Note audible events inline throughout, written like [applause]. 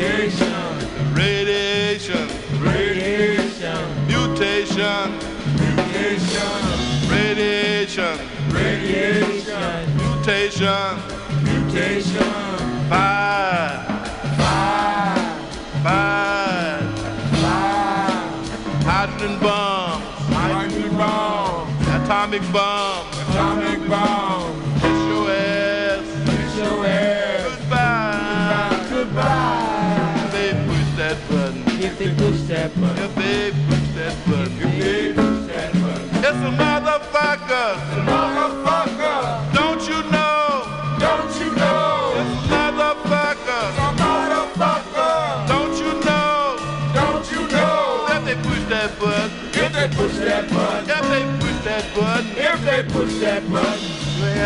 Mutation. Radiation. Radiation. Mutation. Mutation. Radiation. Radiation. Mutation. Mutation. Fire. Fire. Fire. Fire. Hydrogen bomb. Hydrogen bomb. Atomic bomb.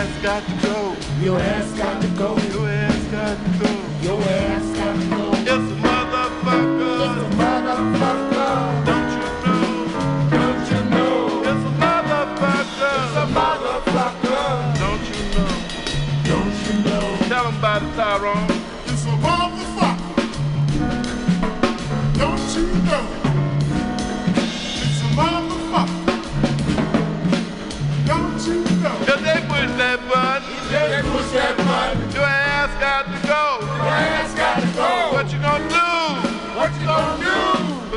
ass got to go. Your ass got to go.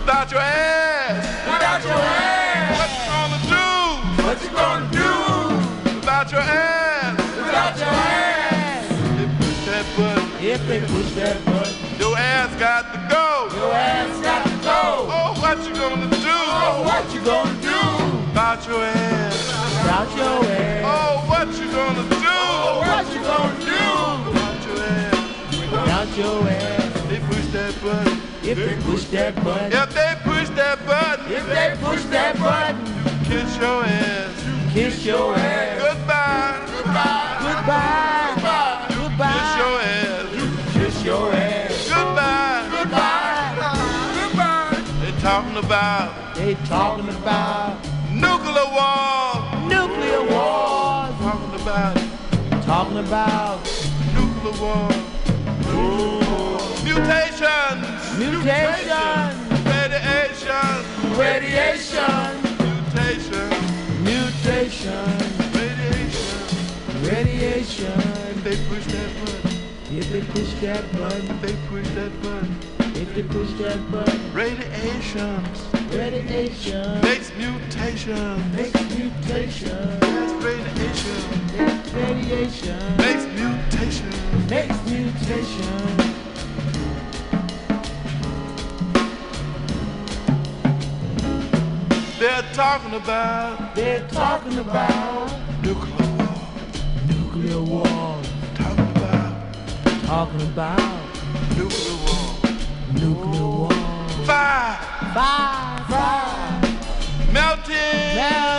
without your ass. Without your ass. What you gonna do? What you gonna do? Without your ass. Without your ass. If they push that button. If they push that button. Your ass got to go. Your ass got to go. Oh, what you gonna do? Oh, what you gonna do? Without your ass. Without your ass. Oh, what you gonna do? Oh, what you gonna do? Without your ass. Without your ass. They push that button. If they push that button. If they push that button. If they push that button. Kiss your ass. Kiss your ass. Goodbye. Goodbye. Goodbye. Goodbye. Kiss your ass. Kiss your ass. Goodbye. Goodbye. Goodbye. They talking about. They talking about. Nuclear war. Nuclear war. Talking about. Talking about. Nuclear war. Mutations. mutation, Radiation. radiation, Mutation. mutation, Radiation. radiation. If they push that button. If they push that button, If they push that button. If they push that button, Radiations. radiation Makes mutation. makes mutation. That's radiation. Makes radiation Makes mutation. makes mutation. They're talking about They're talking about nuclear war. nuclear war. Talking about Talking about nuclear war. Nuclear war. Fire. Fire, fire, Melting. melting.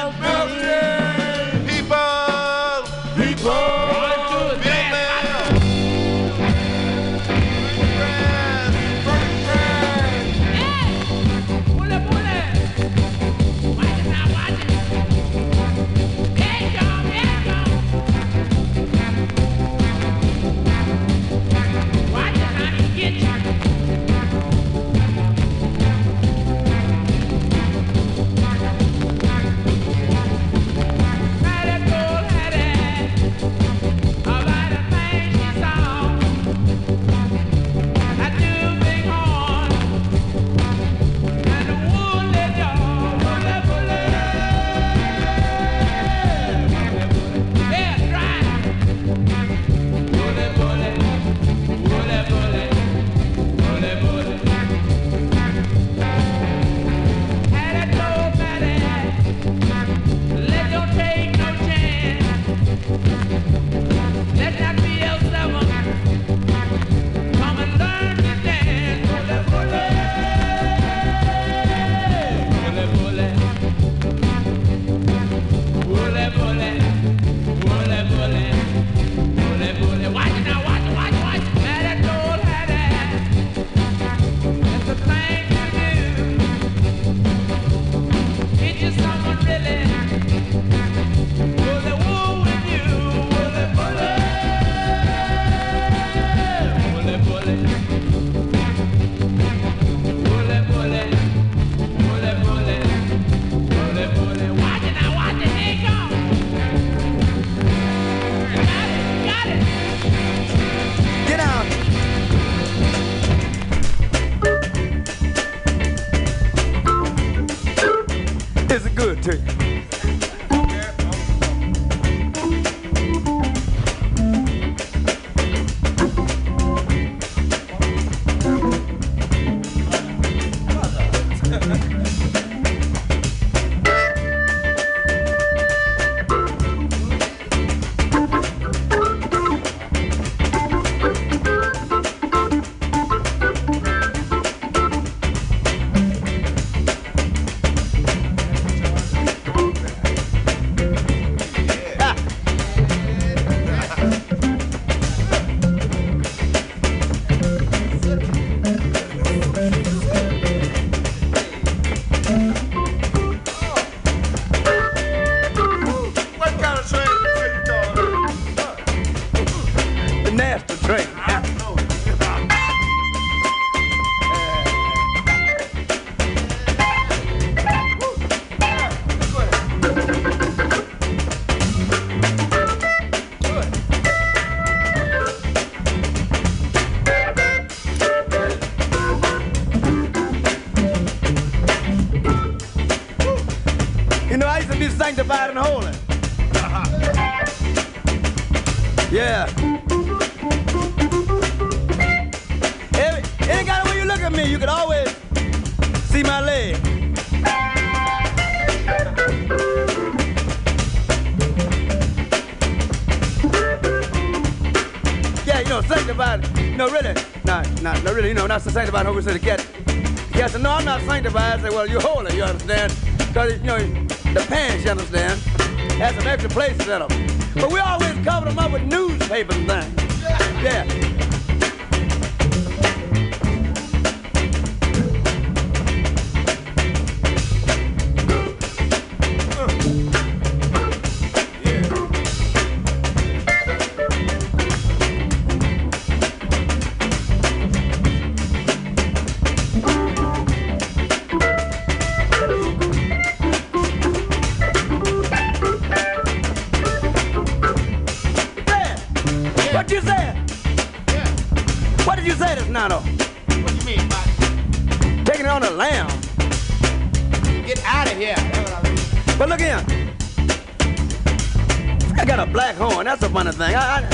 that's a funny thing. I, I...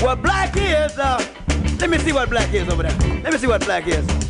[laughs] what black is, uh, let me see what black is over there. Let me see what black is.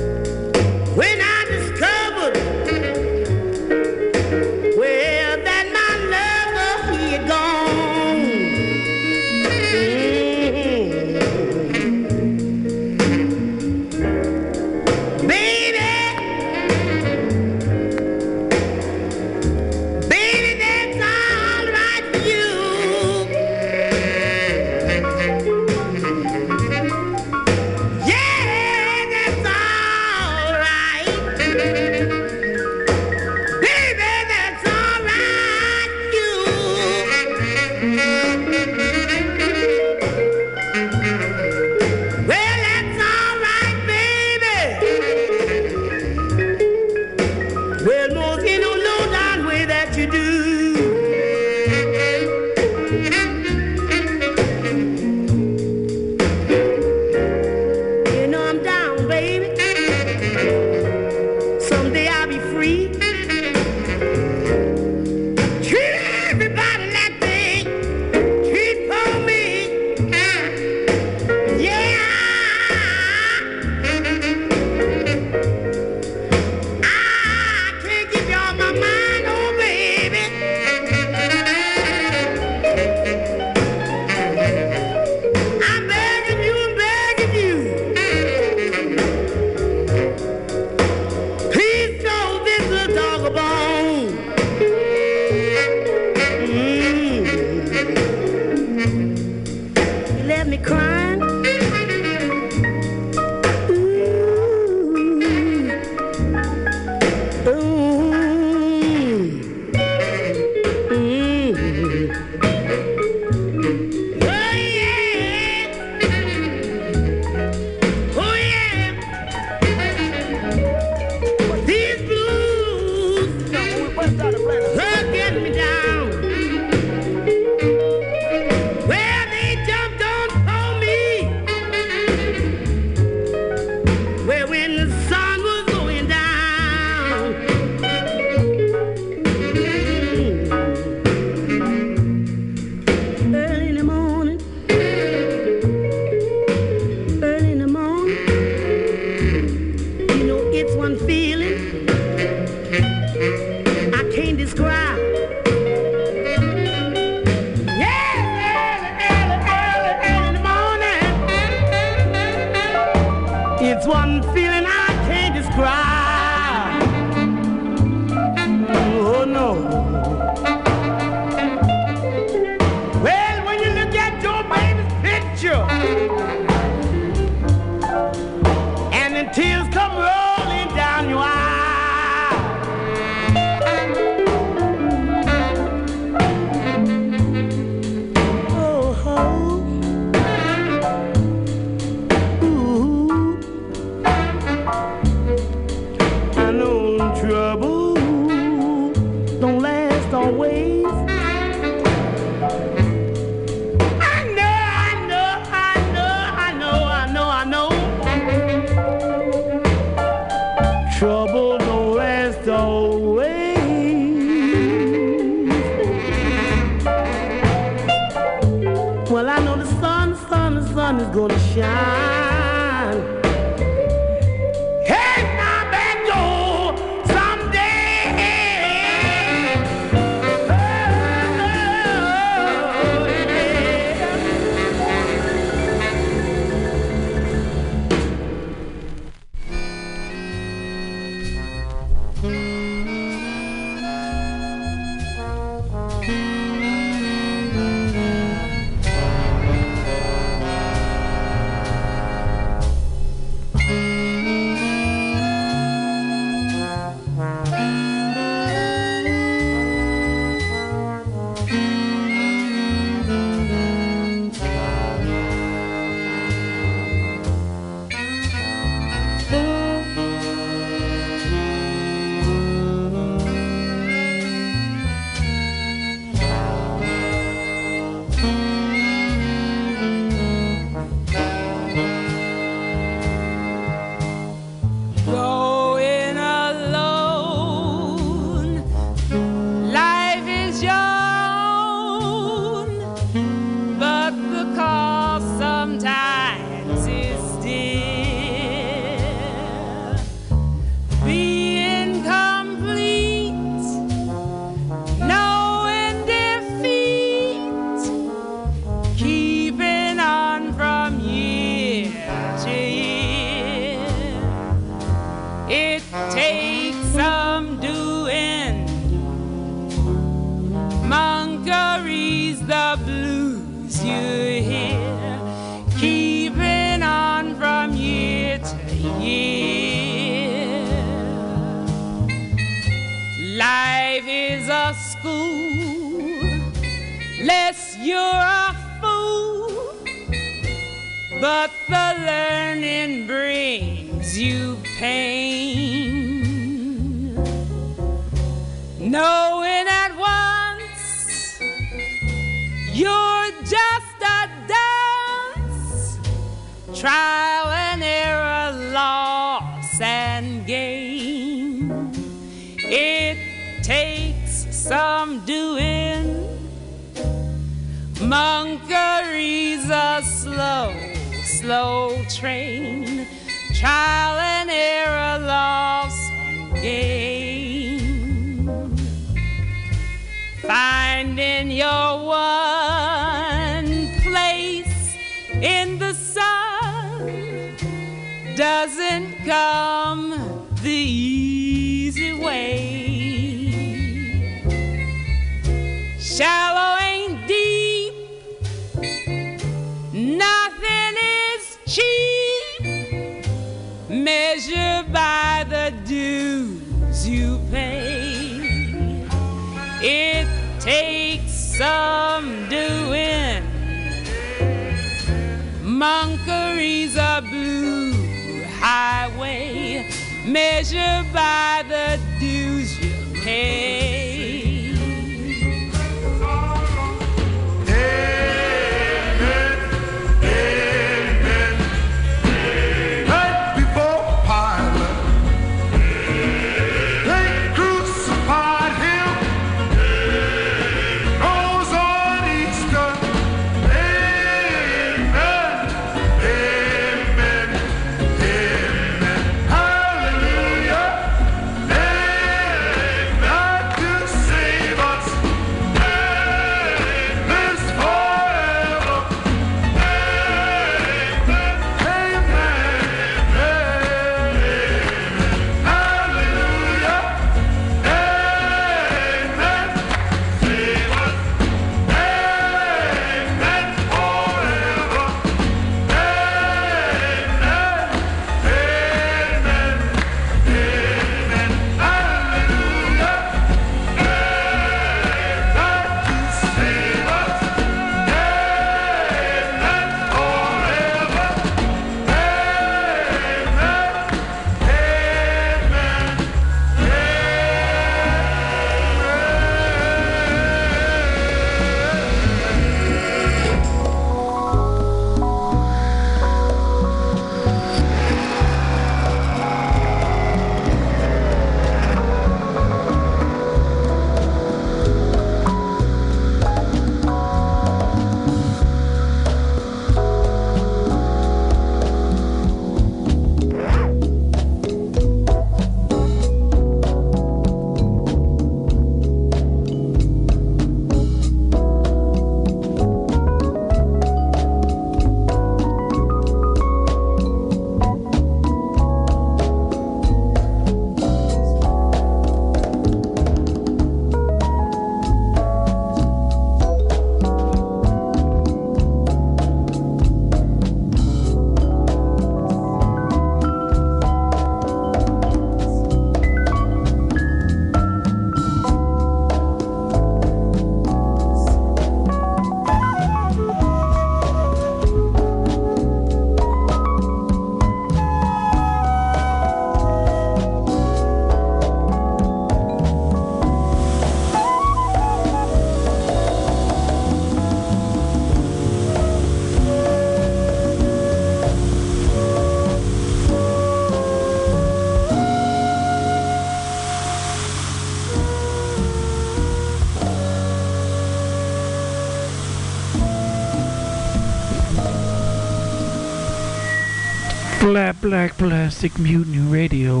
Black Plastic Mutiny Radio.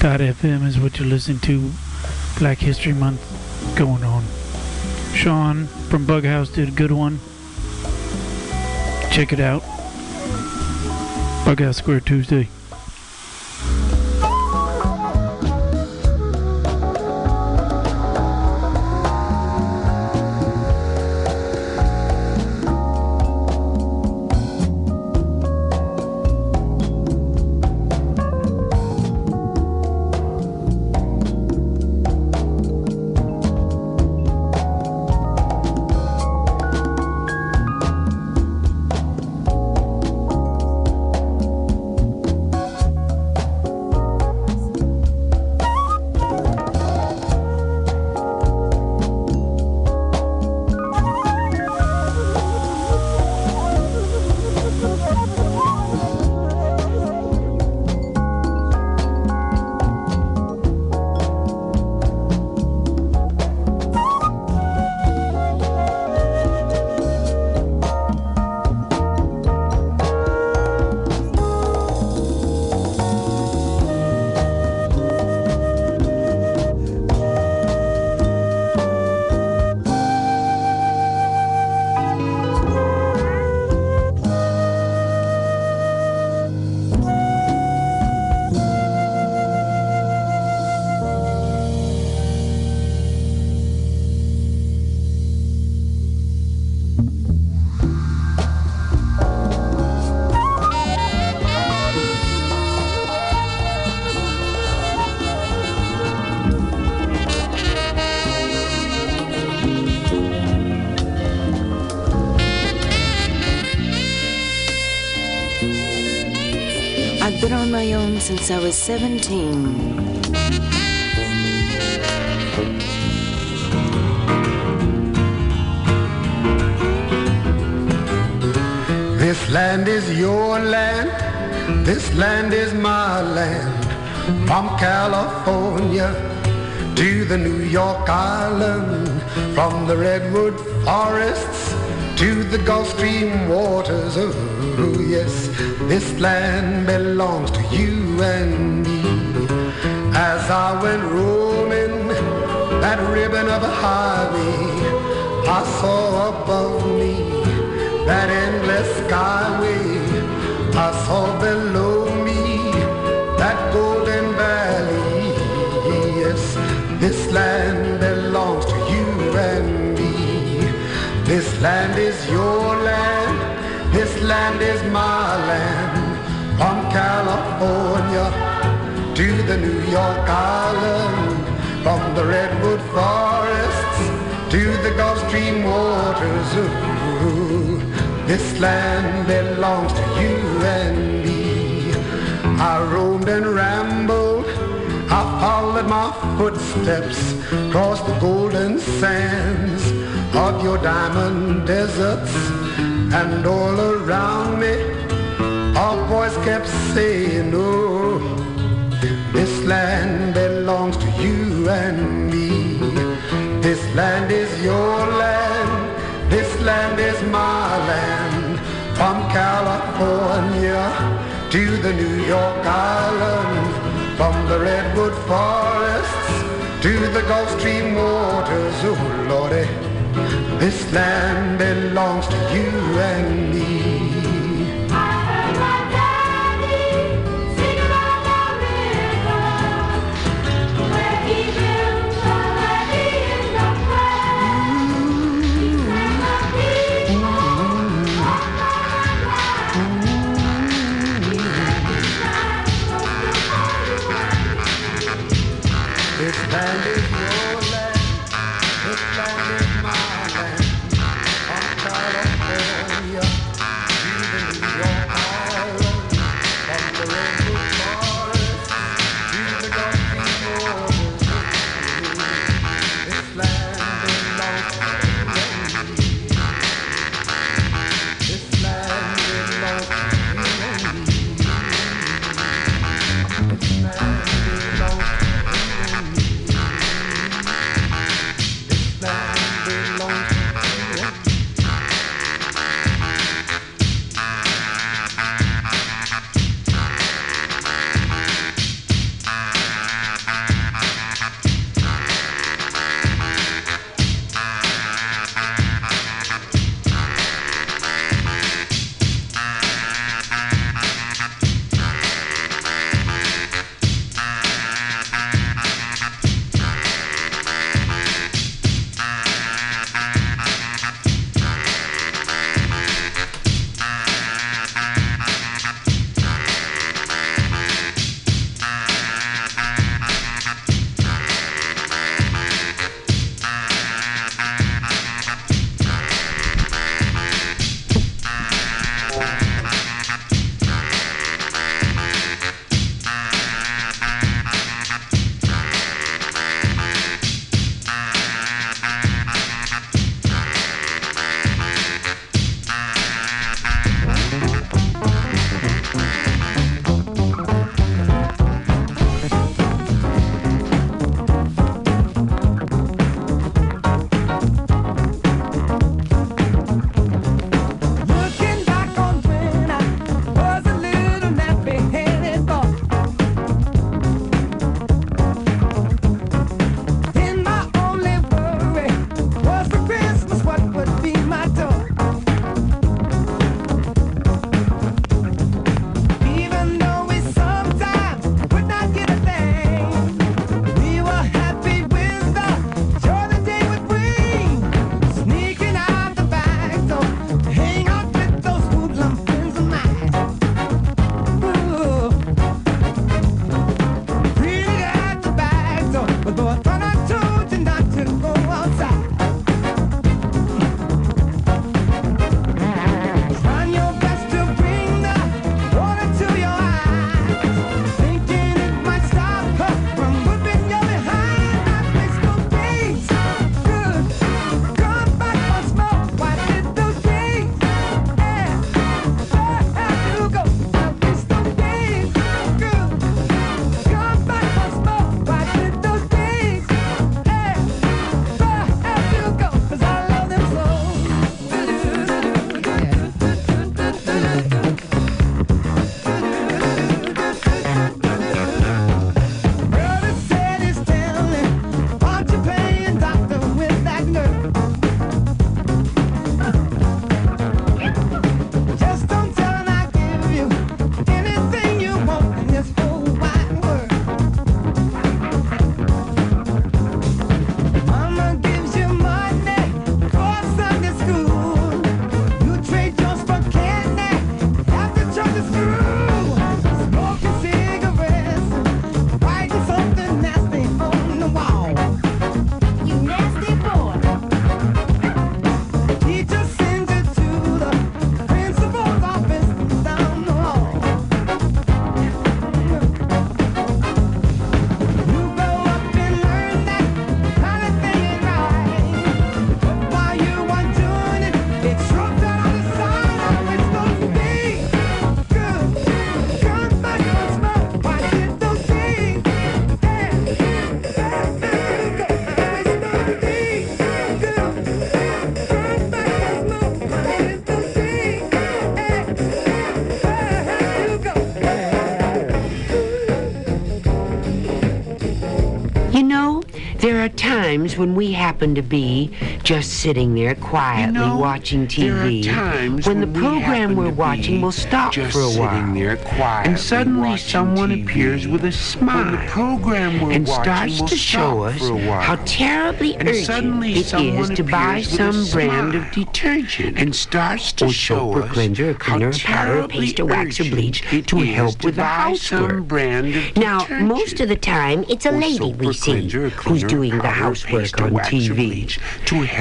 Dot FM is what you're listening to. Black History Month going on. Sean from Bughouse did a good one. Check it out. Bughouse Square Tuesday. My own since I was 17. This land is your land, this land is my land. From California to the New York Island, from the redwood forests to the Gulf Stream waters. Oh, yes, this land belongs to you and me. As I went roaming that ribbon of a highway, I saw above me that endless skyway. I saw below me that golden valley. Yes, this land belongs to you and me. This land is your land. This land is my land. From California to the New York Island. From the redwood forests to the Gulf Stream waters. Ooh, this land belongs to you and me. I roamed and rambled. I followed my footsteps across the golden sands of your diamond deserts. And all around me, a voice kept saying, oh, this land belongs to you and me. This land is your land. This land is my land. From California to the New York Island. From the redwood forests to the Gulf Stream waters. Oh, Lordy, this land belongs to you and me. Times when we happen to be just sitting there quietly know, watching are TV. times when, when the program happen we're watching will stop just for a while. sitting there quietly and suddenly someone TV. appears with a smile. The program we're and starts to show us for a while. how terribly And urgent suddenly it is to buy appears with a some brand of detergent and starts to or show soap or cleanser or cleaner or powder or paste or wax or bleach to help to with the housework. brand of Now, most of the time, it's a lady we see who's doing the housework on TV.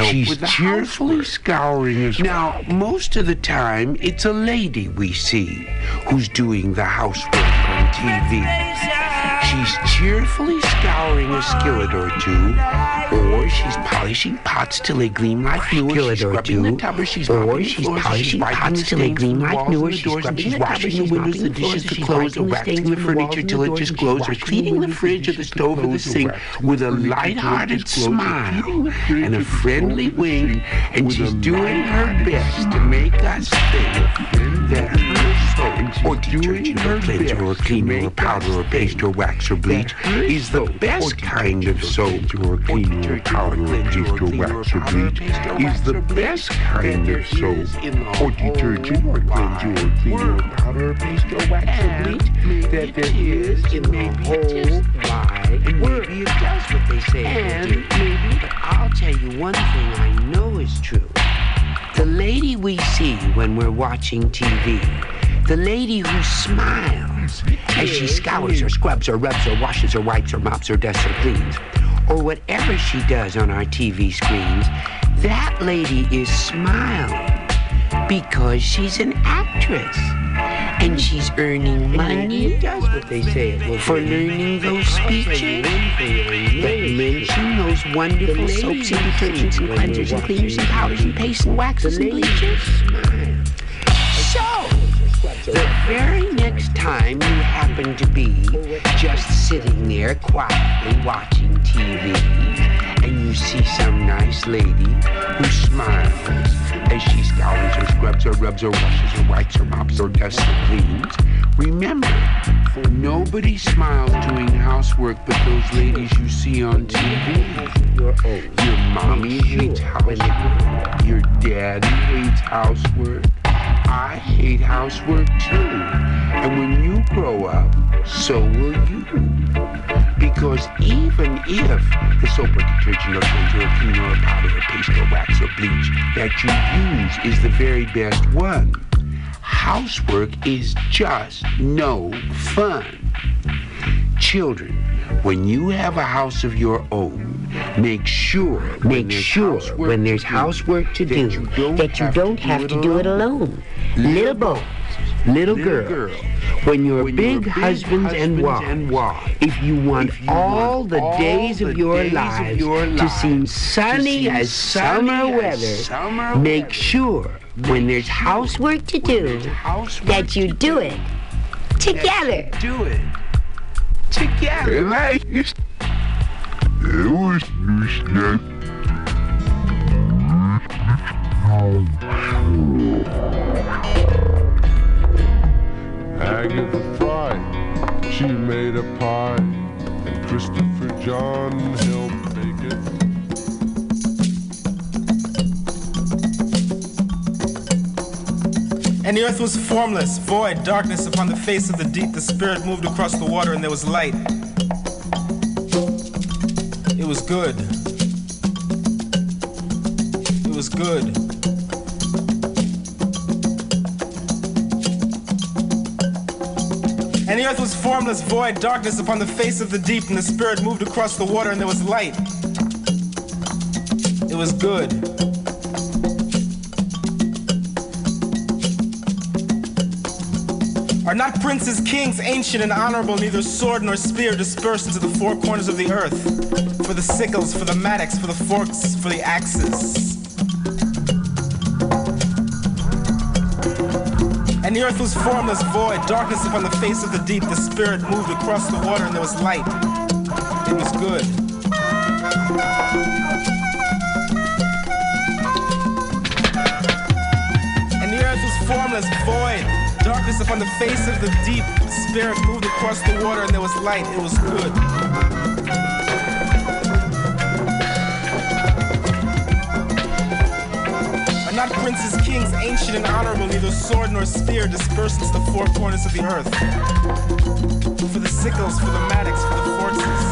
Bleach to help She's with the cheerfully housework. scouring us. Now, most of the time, it's a lady we see who's doing the housework on TV. She's cheerfully scouring a skillet or two, or she's polishing pots till they gleam like new, or Skillet she's or the two, tub, or she's or she's polishing pots till they gleam like new, she's scrubbing the washing the she's windows, mopping the the dishes, the clothes, or the waxing the the furniture till it just glows, or cleaning the fridge or the stove or the sink with a the light-hearted just clothes, or smile. the and a or the stove or friendly the wink, and she's doing her best to make us think that her soap or detergent or cleaner or powder or paste or wax or bleach is the best kind of soap or cleaner or powder paste or wax or bleach is the best kind of soap or detergent or cleanser or cleaner powder paste or wax or bleach that there is in the whole wide And maybe it does what they say it will do. maybe But I'll tell you one thing I know is true. The lady we see when we're watching TV, the lady who smiles as she scours or scrubs or rubs or washes or wipes or mops or dusts or cleans, or whatever she does on our TV screens, that lady is smiling because she's an actress. And she's earning money does what they say for learning those speeches, but mention those wonderful soaps and detergents and cleansers and cleaners and powders and pastes and waxes and bleaches. The very next time you happen to be just sitting there quietly watching TV and you see some nice lady who smiles as she scours or scrubs or rubs or washes or wipes or mops or dusts or cleans, remember, nobody smiles doing housework but those ladies you see on TV. Your mommy hates housework. Your daddy hates housework. I hate housework too. And when you grow up, so will you. Because even if the soap or detergent or cleanser or cleaner or powder or paste or wax or bleach that you use is the very best one, housework is just no fun. Children, when you have a house of your own, make sure Make sure when there's to do, housework to that do you don't that you have don't to have to do it alone. Little boys, little girls, girl, when you're when big you're big husbands and husbands wives, and wives, if you want if you all want the all days the of your days of lives to lives seem to sunny seem as sunny summer as weather, summer make sure when there's housework to do housework that you do it together. do it together. And I just... It was just Agatha Fry, she made a pie, and Christopher John helped And the earth was formless, void, darkness upon the face of the deep. The Spirit moved across the water, and there was light. It was good. It was good. And the earth was formless, void, darkness upon the face of the deep, and the Spirit moved across the water, and there was light. It was good. Are not princes, kings, ancient and honorable, neither sword nor spear dispersed into the four corners of the earth? For the sickles, for the mattocks, for the forks, for the axes. And the earth was formless, void, darkness upon the face of the deep. The Spirit moved across the water, and there was light. It was good. And the earth was formless, void, this upon the face of the deep, spirit moved across the water, and there was light. It was good. not princes, kings, ancient and honorable, neither sword nor spear disperses the four corners of the earth. For the sickles, for the mattocks, for the forces.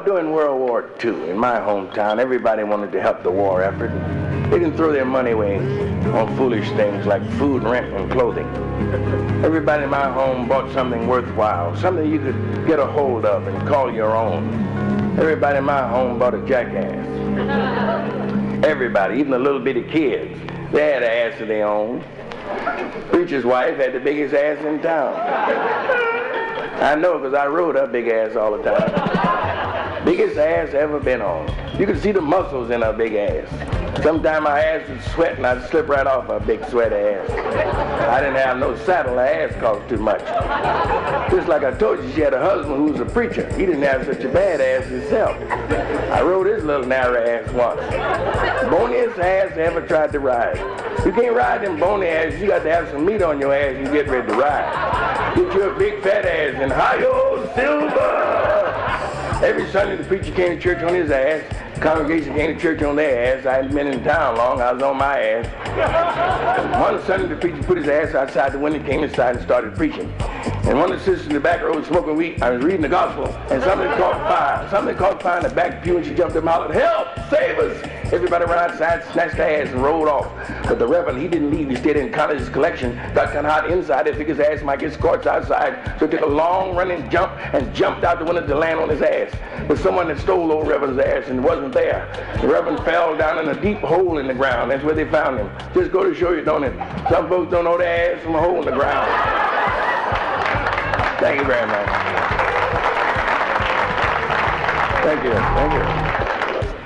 During World War II, in my hometown, everybody wanted to help the war effort. They didn't throw their money away on foolish things like food, rent, and clothing. Everybody in my home bought something worthwhile, something you could get a hold of and call your own. Everybody in my home bought a jackass. Everybody, even the little bitty kids, they had an ass of their own. Preacher's wife had the biggest ass in town. I know because I rode her big ass all the time. Biggest ass ever been on. You could see the muscles in her big ass. Sometimes my ass would sweat and I'd slip right off her big sweaty ass. I didn't have no saddle, her ass cost too much. Just like I told you, she had a husband who was a preacher. He didn't have such a bad ass himself. I rode his little narrow ass once. Boniest ass I ever tried to ride. You can't ride them bony ass, you got to have some meat on your ass and get ready to ride. Get your big fat ass and hi-yo, silver! Every Sunday the preacher came to church on his ass, The Congregation came to church on their ass. I hadn't been in town long. I was on my ass. One Sunday, the preacher put his ass outside the window, came inside, and started preaching. And one of the sisters in the back row was smoking weed. I was reading the gospel, and something caught fire. Something caught fire in the back pew, and she jumped up and hollered, "Help! Save us!" Everybody ran outside, snatched their ass, and rolled off. But the reverend, he didn't leave. He stayed in his collection. Got kind of hot inside. They think his ass might get scorched outside, so he took a long running jump and jumped out the window to land on his ass. But someone had stole old reverend's ass and wasn't there. The reverend fell down in a deep hole in the ground. That's where they found him. Just go to show you, don't it? Some folks don't know their ass from a hole in the ground. Thank you very much. Thank you. Thank you.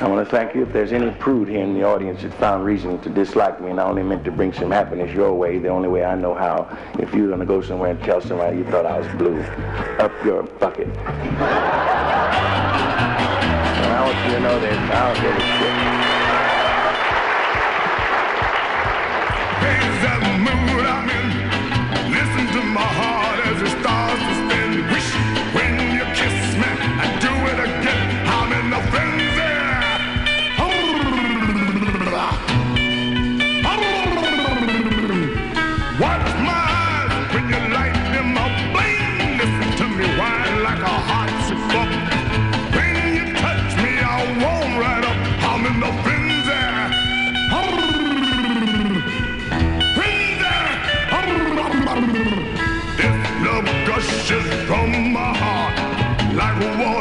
I want to thank you. If there's any prude here in the audience that found reason to dislike me, and I only meant to bring some happiness your way, the only way I know how, if you're going to go somewhere and tell somebody you thought I was blue, up your bucket. And I want you to know that I don't give a shit. That mood like water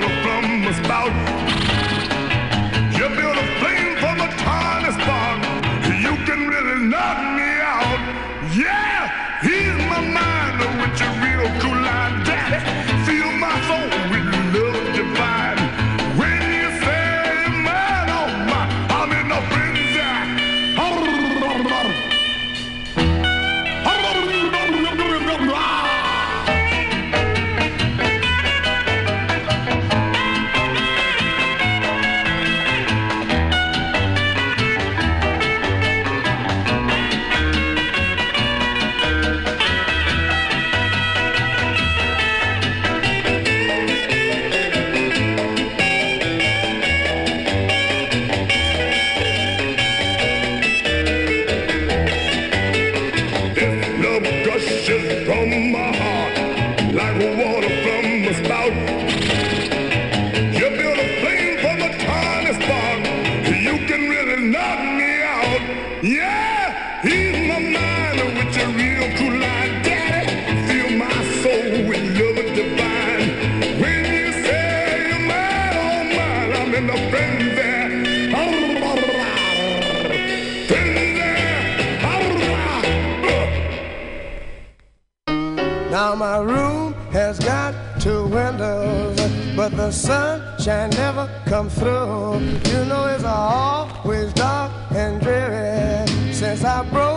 but the sunshine never come through. You know it's always dark and dreary since I broke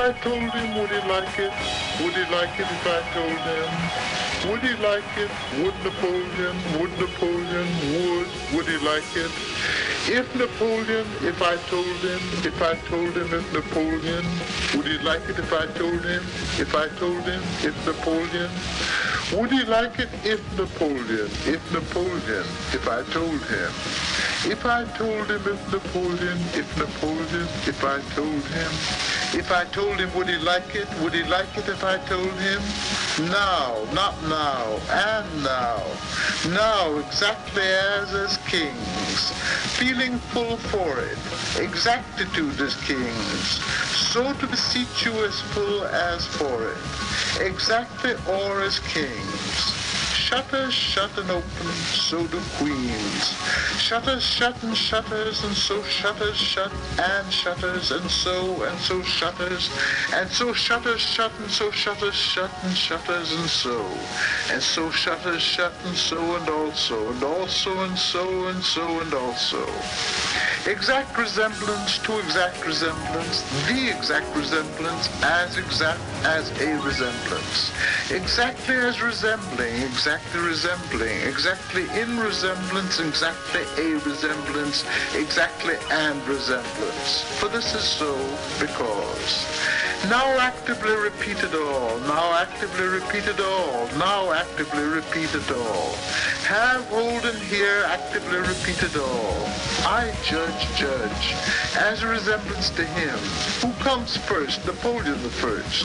I told him, would he like it? Would he like it if I told him? Would he like it? Would Napoleon? Would Napoleon? Would? Would he like it? If Napoleon, if I told him, if I told him if Napoleon, would he like it if I told him? If I told him, if Napoleon? Would he like it if Napoleon, if Napoleon, if I told him? If I told him if Napoleon, if Napoleon, if I told him? If I told him, would he like it? Would he like it if I told him? Now, not now, and now. Now, exactly as as kings, feeling full for it, exactitude as kings, so to beseech you as full as for it, exactly or as kings. Shutters shut and open, so do queens. Shutters shut and shutters, and so shutters shut and shutters, and so and so shutters, and so shutters shut and so shutters shut and shutters and so, and so shutters shut and so and also, and also and so and so and also. Exact resemblance to exact resemblance, the exact resemblance as exact as a resemblance. Exactly as resembling, exactly resembling, exactly in resemblance, exactly a resemblance, exactly and resemblance. For this is so because now actively repeat it all, now actively repeat it all, now actively repeat it all. Have, hold, and hear, actively repeat it all. I judge, as a resemblance to him. Who comes first? Napoleon the first.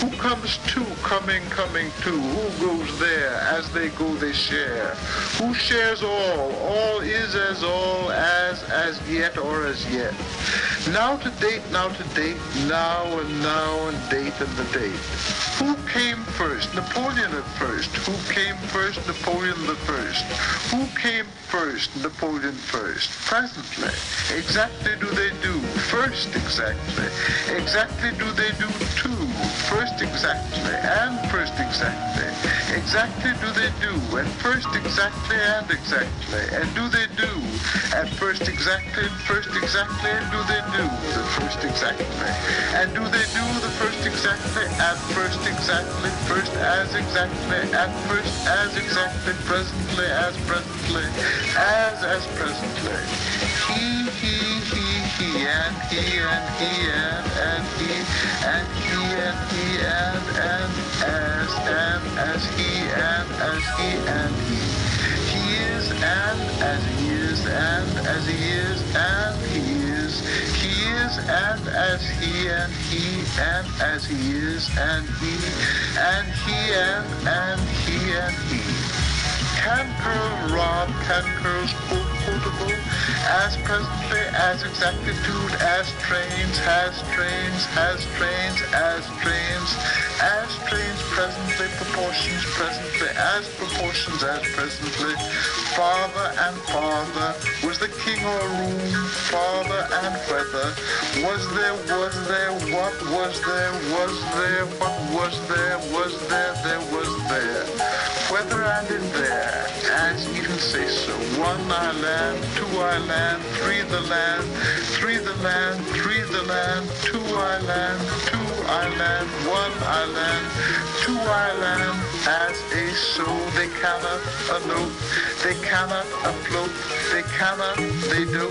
Who comes two? Coming, coming two. Who goes there? As they go, they share. Who shares all? All is as all, as, as yet, or as yet. Now to date, now to date, now and now and date and the date. Who came first? Napoleon at first. Who came first? Napoleon the first. Who came first? Napoleon first. Presently. Exactly do they do? First exactly. Exactly do they do two? First exactly. And first exactly. Exactly do they do? And first exactly and exactly. And do they do? At first exactly and first exactly and do they do? The first exactly. And do they do the first exactly at first exactly? First as exactly at first as exactly presently as presently as as presently. He he he he and he and he and and he and he and he and and as and as he and as he and he. He is and as he is and as he is and he is. He is and as he and he and as he is and he and he and and he and he. Can curls quote quotable, as presently, as exactitude, as trains, has trains, has trains, as trains, as trains presently, proportions presently, as proportions as presently, father and father, was the king or room, father and whether, was there, was there, what was there, was there, what was there, was there, there was there, whether and in there, as even say so, one I land, two I land, three the land, three the land, three the land, two I land, two I land, one I land, two I land, as a soul they cannot note, they cannot afloat, they cannot, they do,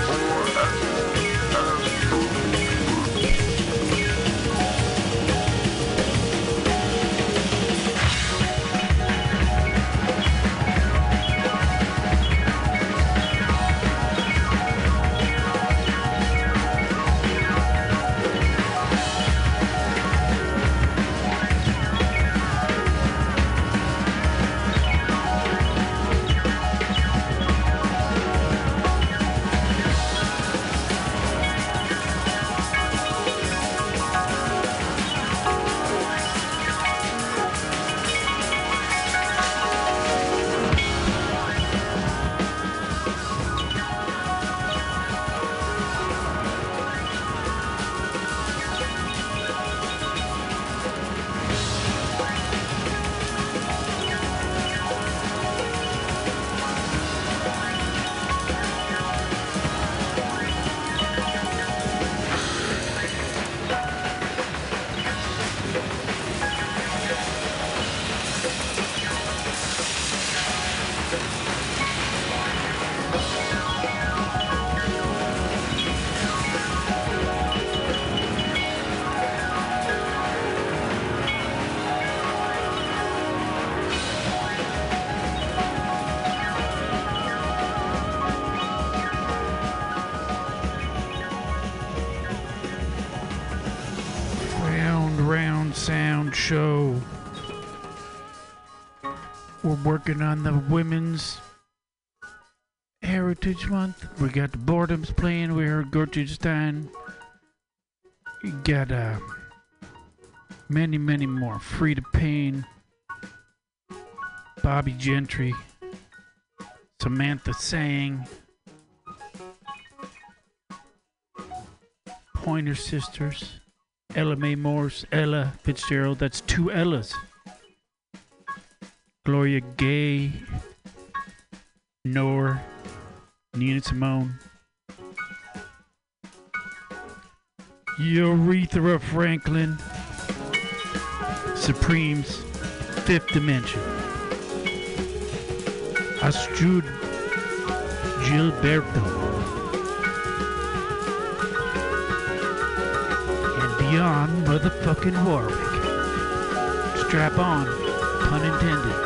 working on the women's Heritage Month. We got the Boredoms playing. We heard Gertrude Stein. We got uh, many, many more. Free to Pain. Bobbie Gentry. Samantha Sang. Pointer Sisters. Ella Mae Morse. Ella Fitzgerald. That's two Ellas. Gloria Gay, Noor, Nina Simone, Aretha Franklin, Supreme's Fifth Dimension, Astrud Gilberto, and Dionne motherfucking Warwick. Strap on, pun intended.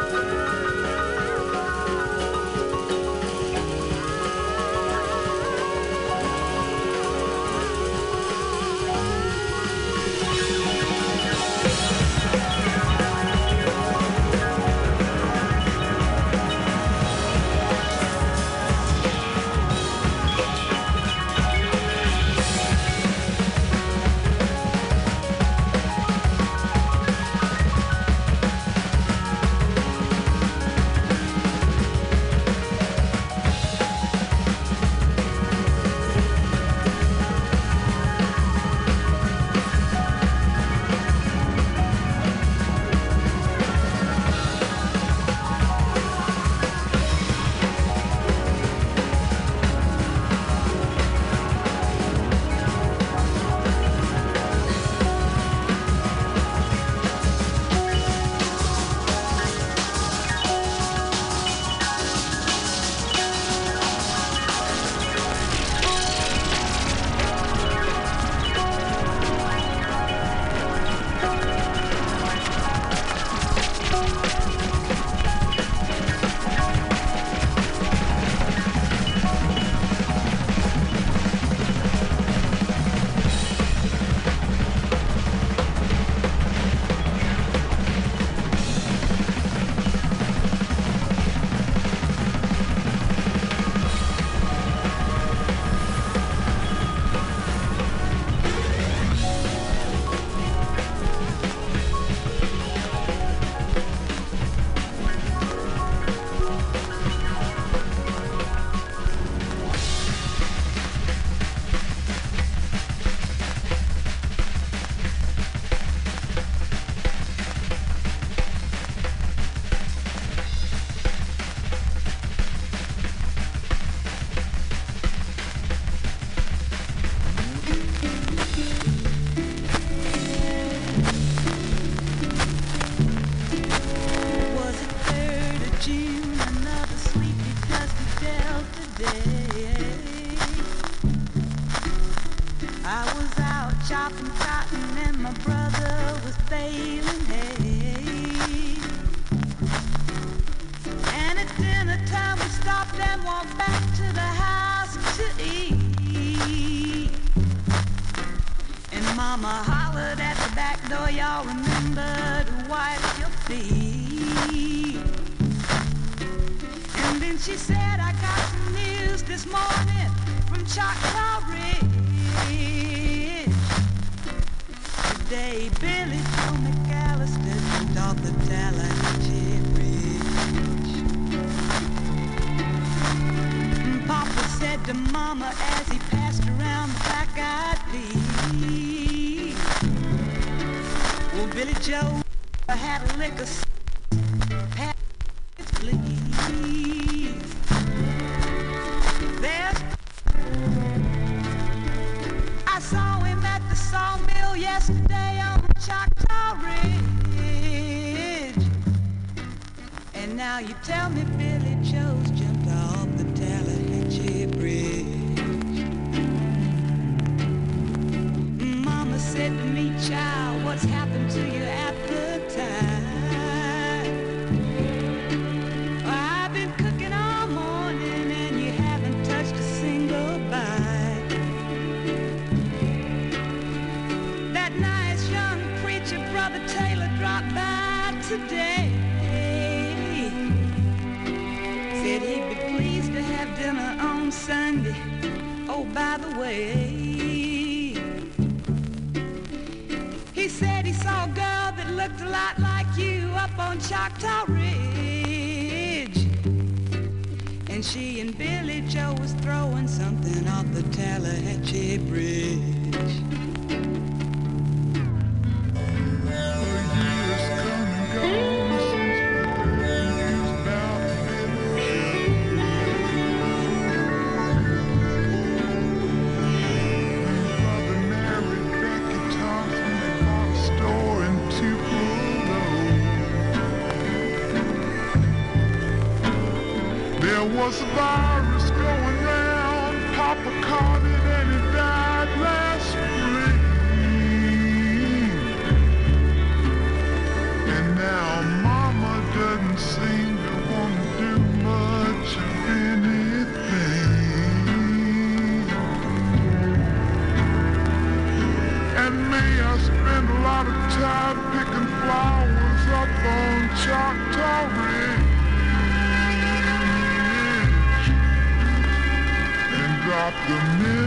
And the them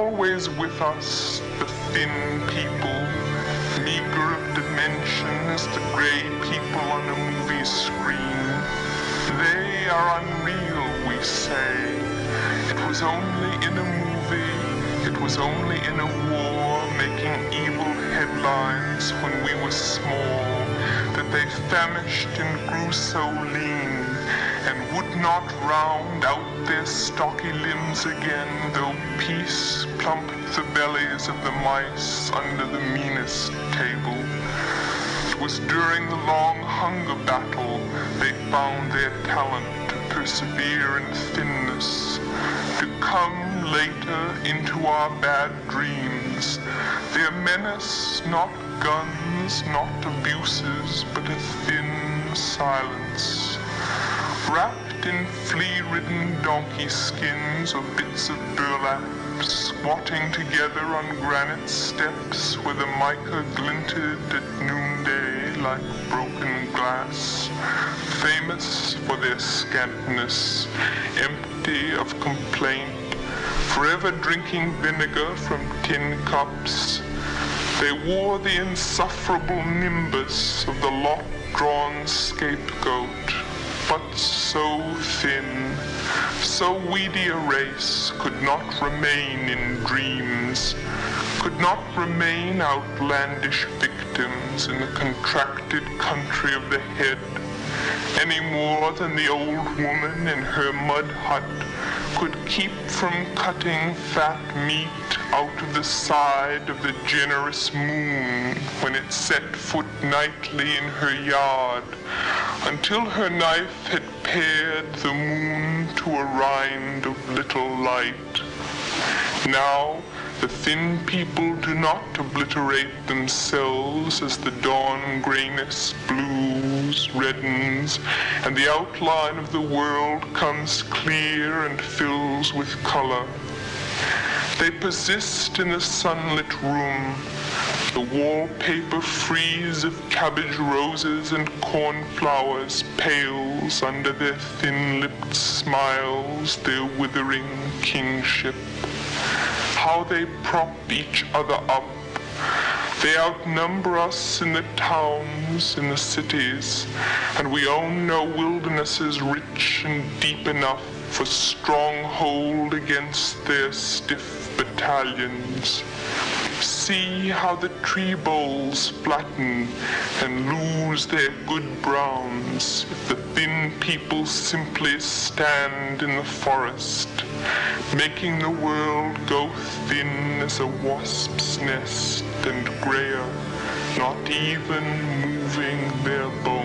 always with us, the thin people, meager of dimension as the gray people on a movie screen. They are unreal, we say. It was only in a movie, it was only in a war, making evil headlines when we were small, that they famished and grew so lean and would not round out their stocky limbs again, though peace of the mice under the meanest table. It was during the long hunger battle they found their talent to persevere in thinness, to come later into our bad dreams. Their menace, not guns, not abuses, but a thin silence. Wrapped in flea-ridden donkey skins or bits of burlap, squatting together on granite steps where the mica glinted at noonday like broken glass, famous for their scantness, empty of complaint, forever drinking vinegar from tin cups. They wore the insufferable nimbus of the lot-drawn scapegoat, but so thin, so weedy a race could not remain in dreams, could not remain outlandish victims in the contracted country of the head, any more than the old woman in her mud hut could keep from cutting fat meat out of the side of the generous moon when it set foot nightly in her yard until her knife had pared the moon to a rind of little light. Now, the thin people do not obliterate themselves as the dawn grayness blues, reddens, and the outline of the world comes clear and fills with color. They persist in the sunlit room, the wallpaper frieze of cabbage roses and cornflowers pales under their thin-lipped smiles, their withering kingship. How they prop each other up. They outnumber us in the towns, in the cities, and we own no wildernesses rich and deep enough for stronghold against their stiff battalions. See how the tree boles flatten and lose their good browns if the thin people simply stand in the forest, making the world go thin as a wasp's nest and grayer, not even moving their bones.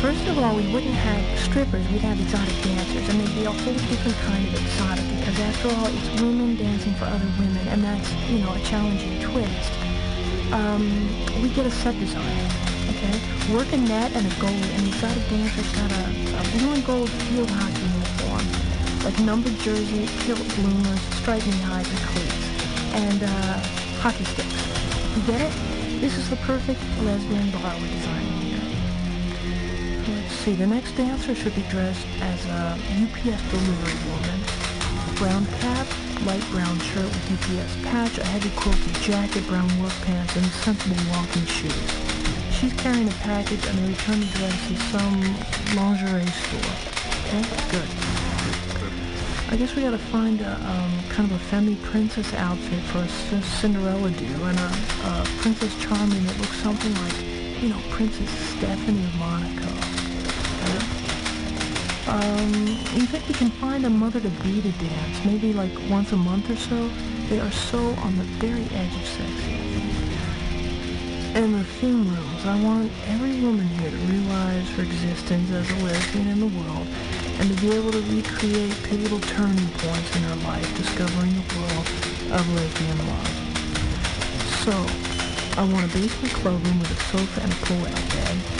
First of all, we wouldn't have strippers, we'd have exotic dancers, and they'd be a whole different kind of exotic, because after all, it's women dancing for other women, and that's, you know, a challenging twist. Um, we get a set design, okay? Work a net and a goalie, and the exotic dancer's got a, a blue and gold field hockey uniform, like numbered jersey, kilt bloomers, striped knee highs, and cleats, and uh, hockey sticks. You get it? This is the perfect lesbian bar. Let's see, the next dancer should be dressed as a UPS delivery woman. Brown cap, light brown shirt with UPS patch, a heavy quilted jacket, brown work pants, and sensible walking shoes. She's carrying a package and the return address is some lingerie store. Okay, good. I guess we gotta find a um, kind of a femi princess outfit for a Cinderella do, and a, a Princess Charming that looks something like, you know, Princess Stephanie of Monaco. Um, you think we can find a mother to be to dance, maybe like once a month or so? They are so on the very edge of sexy. And the theme rooms, I want every woman here to realize her existence as a lesbian in the world and to be able to recreate pivotal turning points in her life discovering the world of lesbian love. So, I want a basement cloakroom with a sofa and a pull-out bed,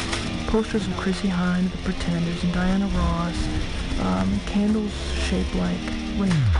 posters of Chrissie Hynde, The Pretenders, and Diana Ross, um, candles shaped like rainbows.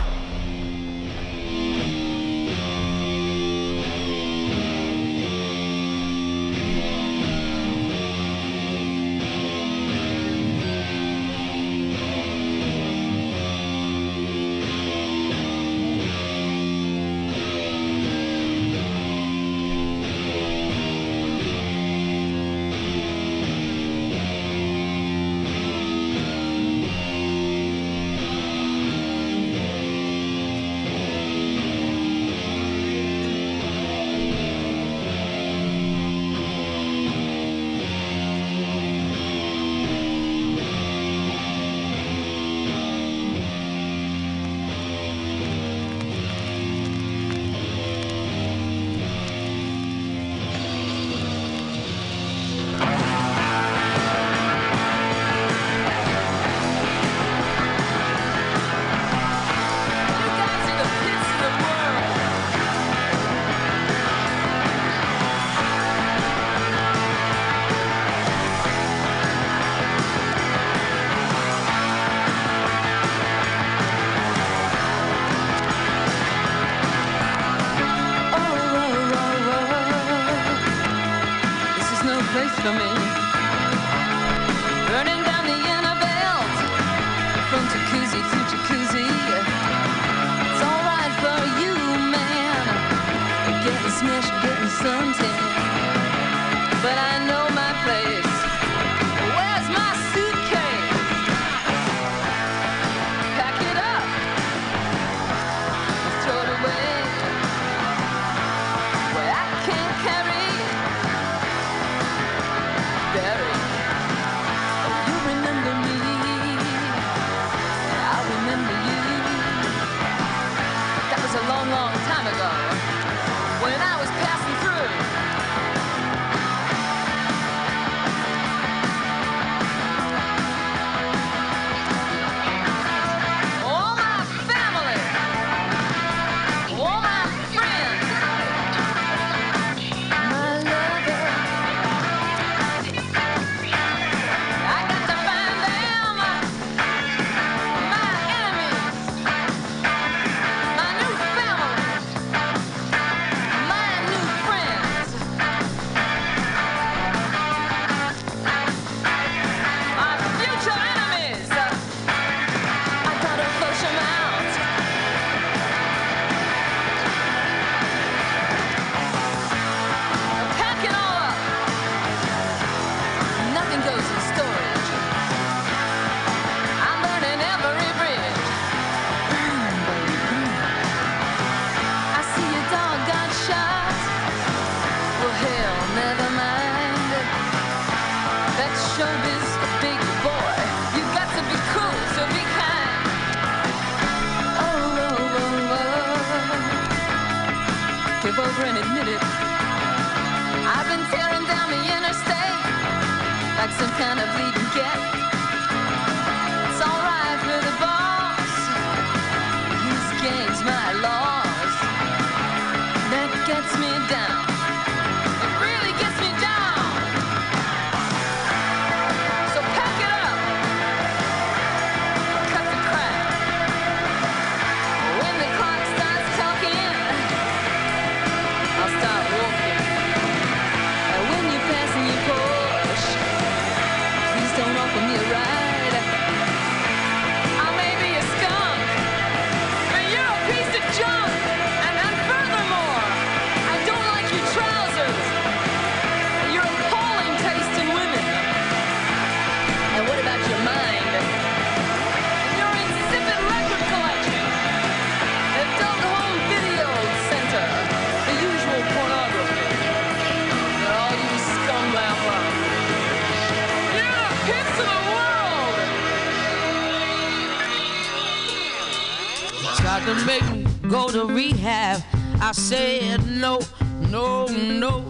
Go to rehab. I said no, no, no.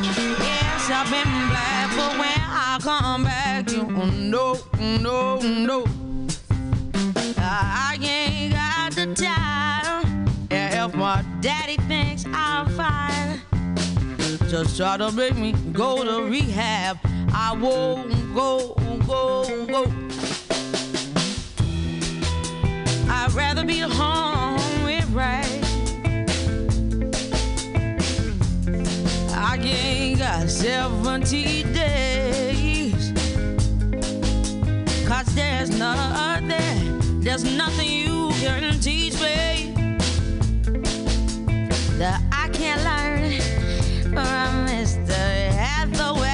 Yes, I've been black, but when I come back, you no, no, no. I ain't got the time. Yeah, if my daddy thinks I'm fine, just try to make me go to rehab. I won't go, go, go. I'd rather be home right. I ain't got 70 days. Cause there's nothing, there's nothing you can teach me that I can't learn from Mr. Hathaway.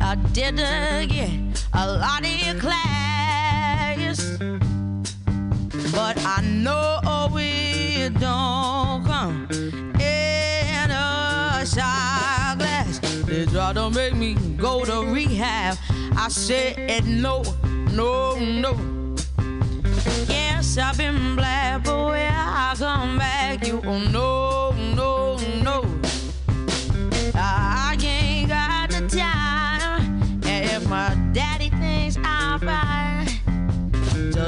I didn't get a lot of your class, but I know it don't come in a shot glass. They try to make me go to rehab. I said no, no, no. Yes, I've been black, but when I come back, you oh, no, no, no. I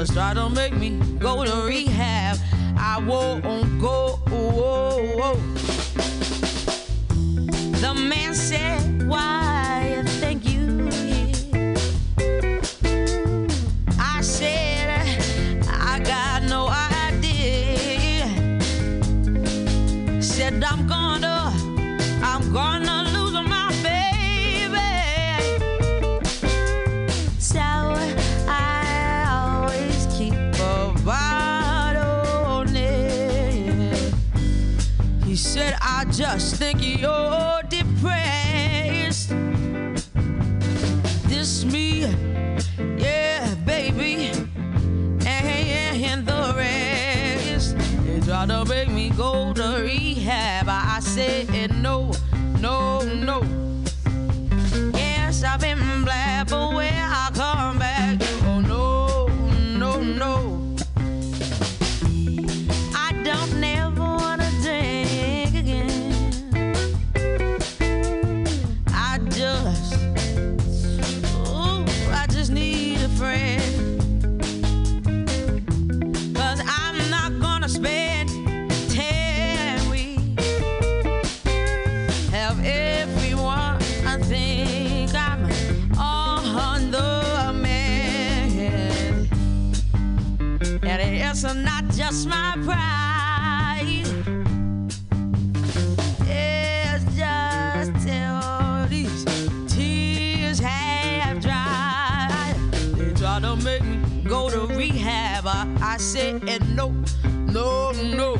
just try to make me go to rehab. I won't go. The man said, Why just just my pride. It's just till these tears have dried. They try to make me go to rehab. I, I said no, no, no.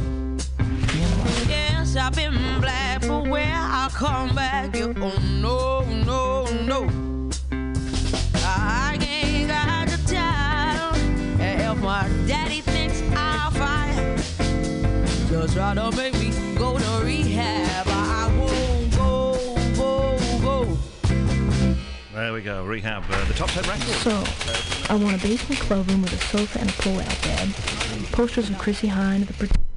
Yes, I've been black, but when I come back, oh no, no, no. I ain't got the time. My daddy just try to make me go to rehab. I won't go, go, go. There we go, rehab, uh, the top 10 records. So, I want a basement club room with a sofa and a pull-out bed. Posters of Chrissie Hynde, the.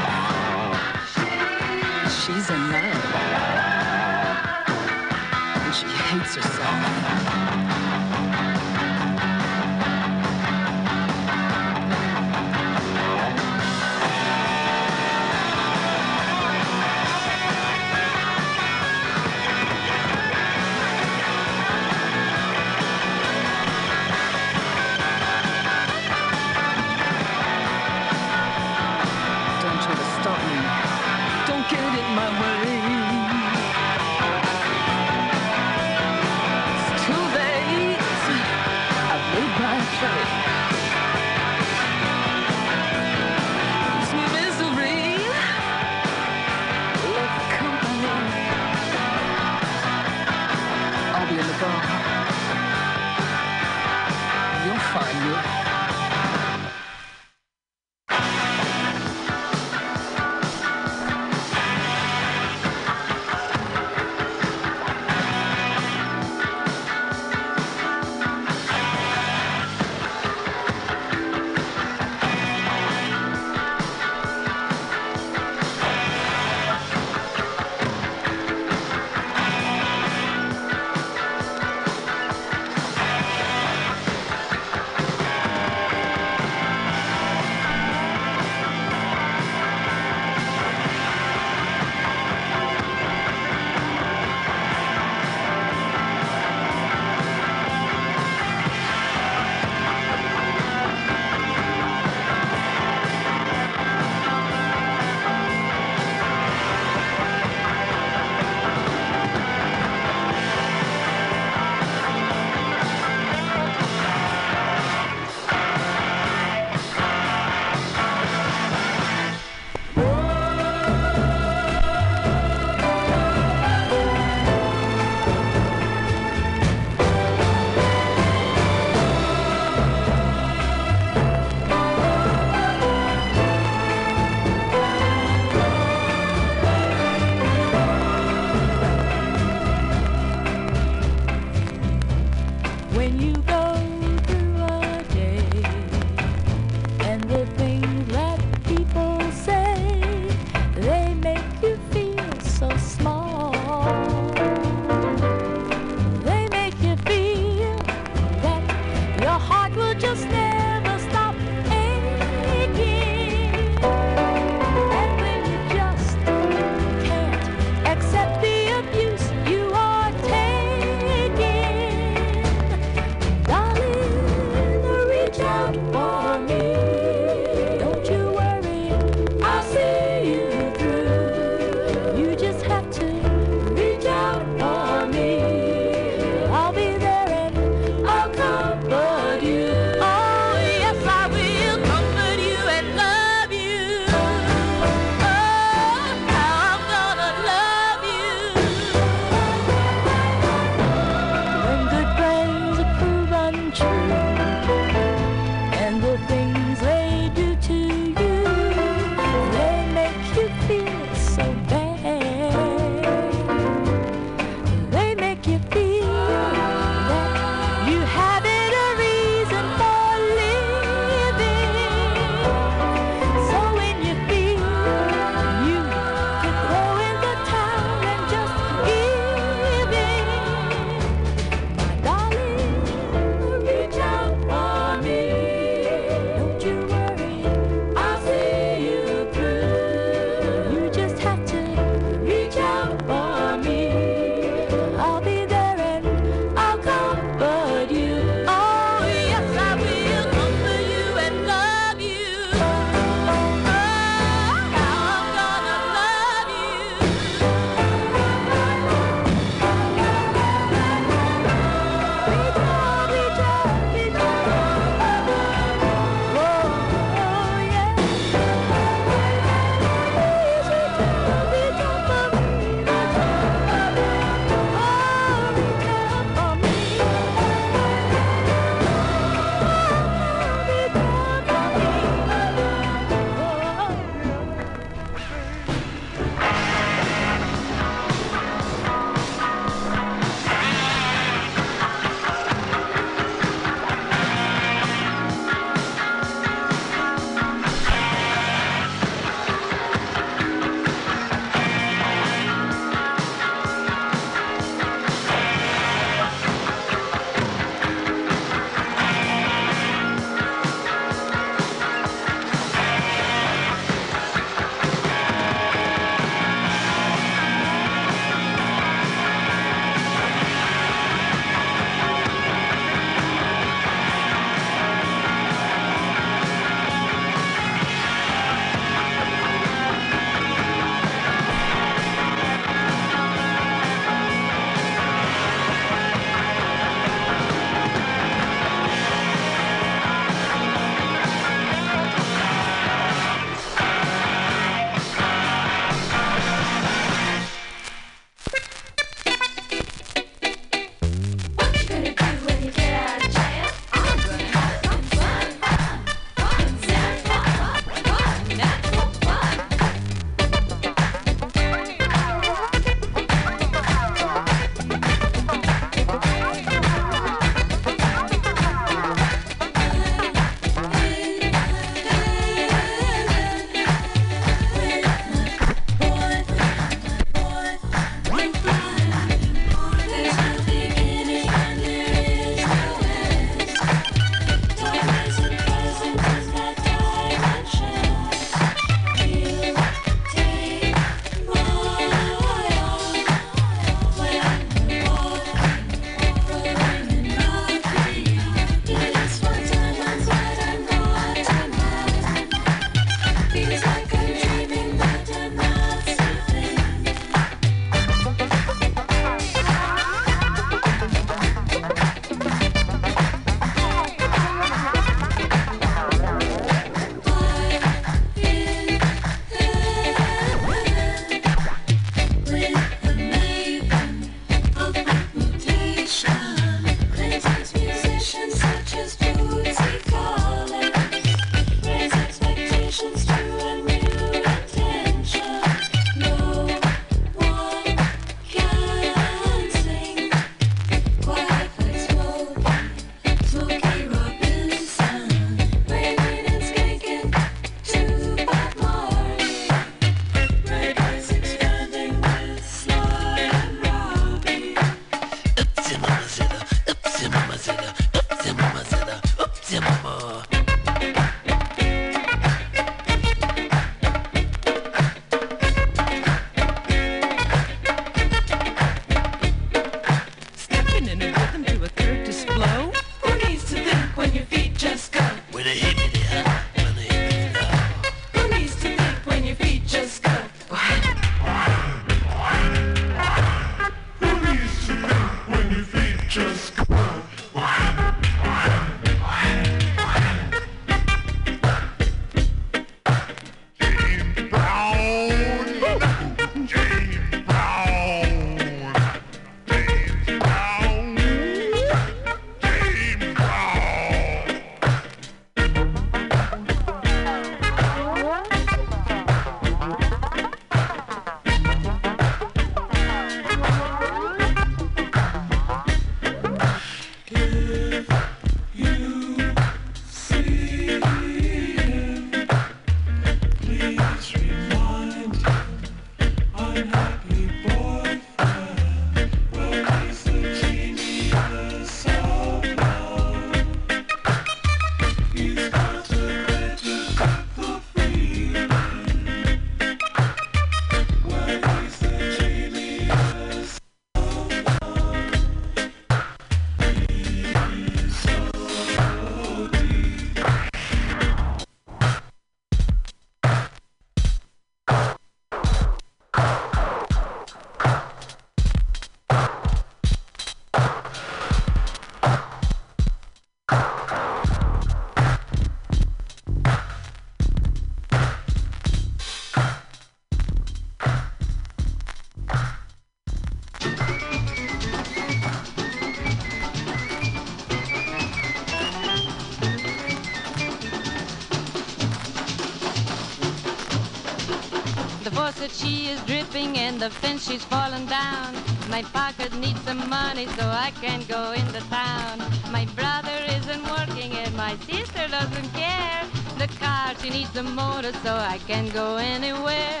The fence she's fallen down. My pocket needs some money so I can go into town. My brother isn't working and my sister doesn't care. The car she needs a motor so I can go anywhere.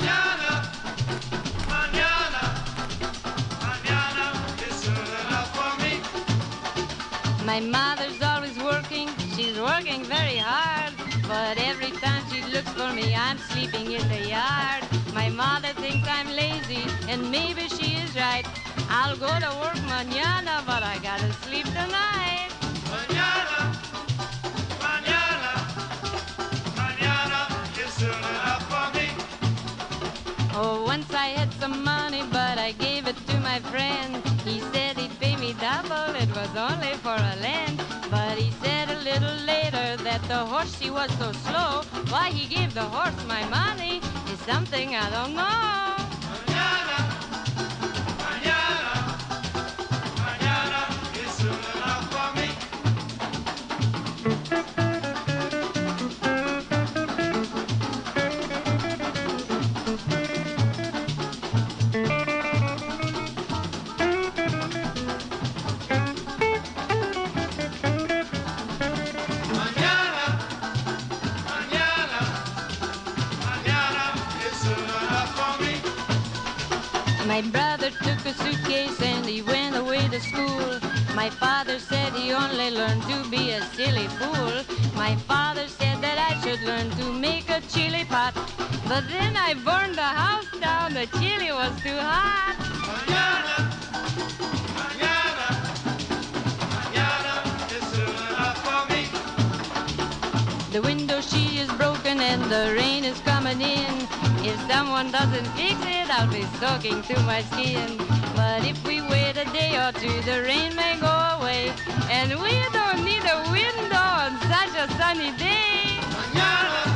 Manana. My mother's always working, she's working very hard. But every time she looks for me, I'm sleeping in the yard. Mother thinks I'm lazy, and maybe she is right. I'll go to work mañana, but I gotta sleep tonight. Mañana, mañana, mañana is soon enough for me. Oh, once I had some money, but I gave it to my friend. He said he'd pay me double, it was only for a land. That the horse he was so slow. Why he gave the horse my money is something I don't know. Chili pot. But then I burned the house down, the chili was too hot. The window she is broken and the rain is coming in. If someone doesn't fix it, I'll be soaking to my skin. But if we wait a day or two, the rain may go away. And we don't need a window on such a sunny day. Oba,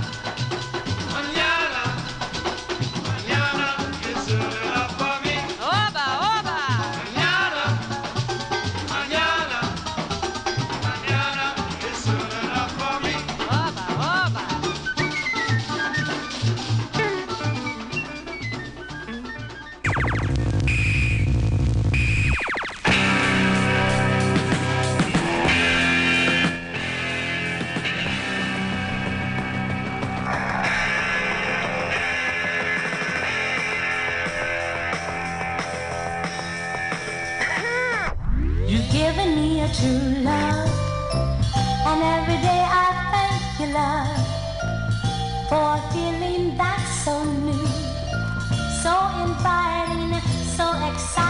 that's so new, so inviting, so exciting.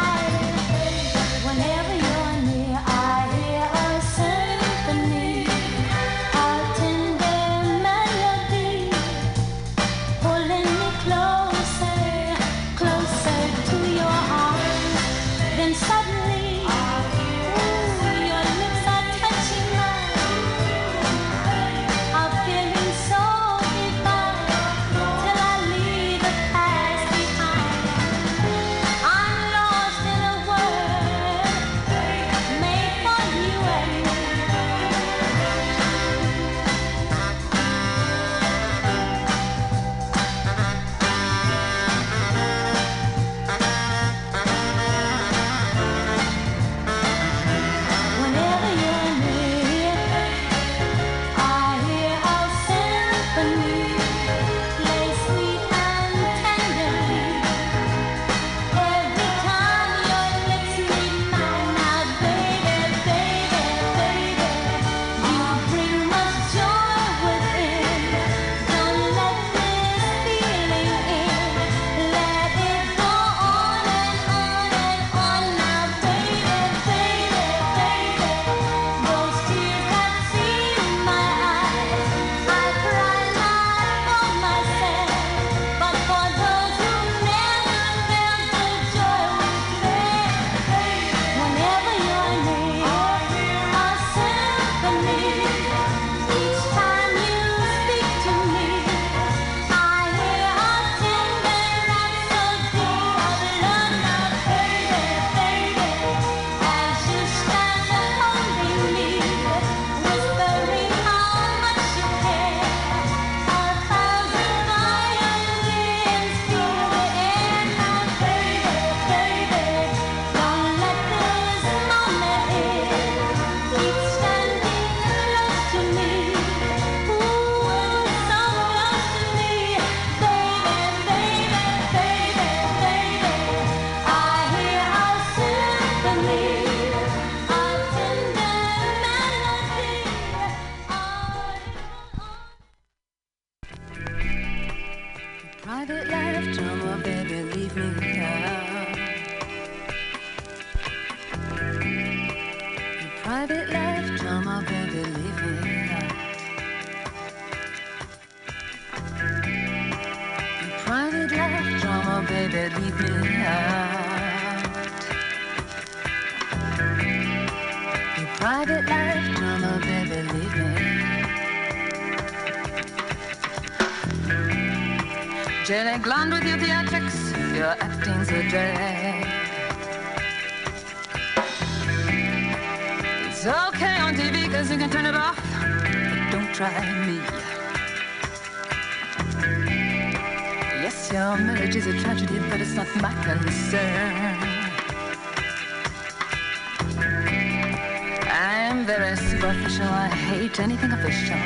I anything official.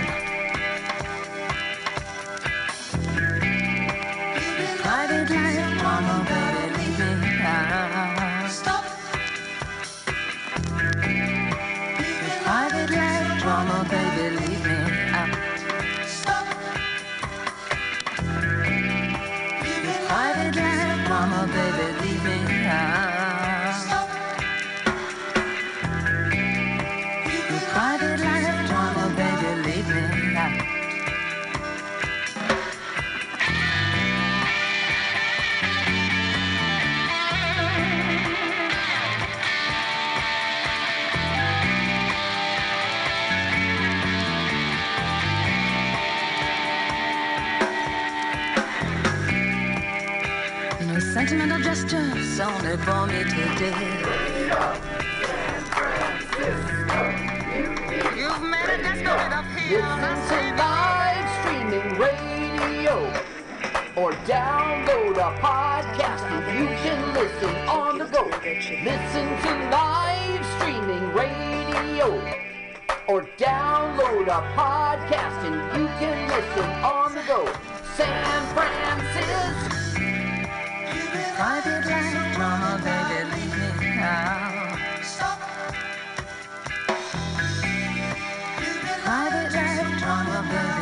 Private life, mama, baby, leave me out. Stop. Private life, drama, baby, leave me out. Stop. Private life, drama, baby, only bore me to death. You've made a desperate appeal. Listen to live streaming radio or download a podcast and you can listen on the go. Listen to live streaming radio or download a podcast and you can listen on the go. San Francisco. Private life, drama, baby, leave me out. Private life, drama, baby,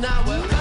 now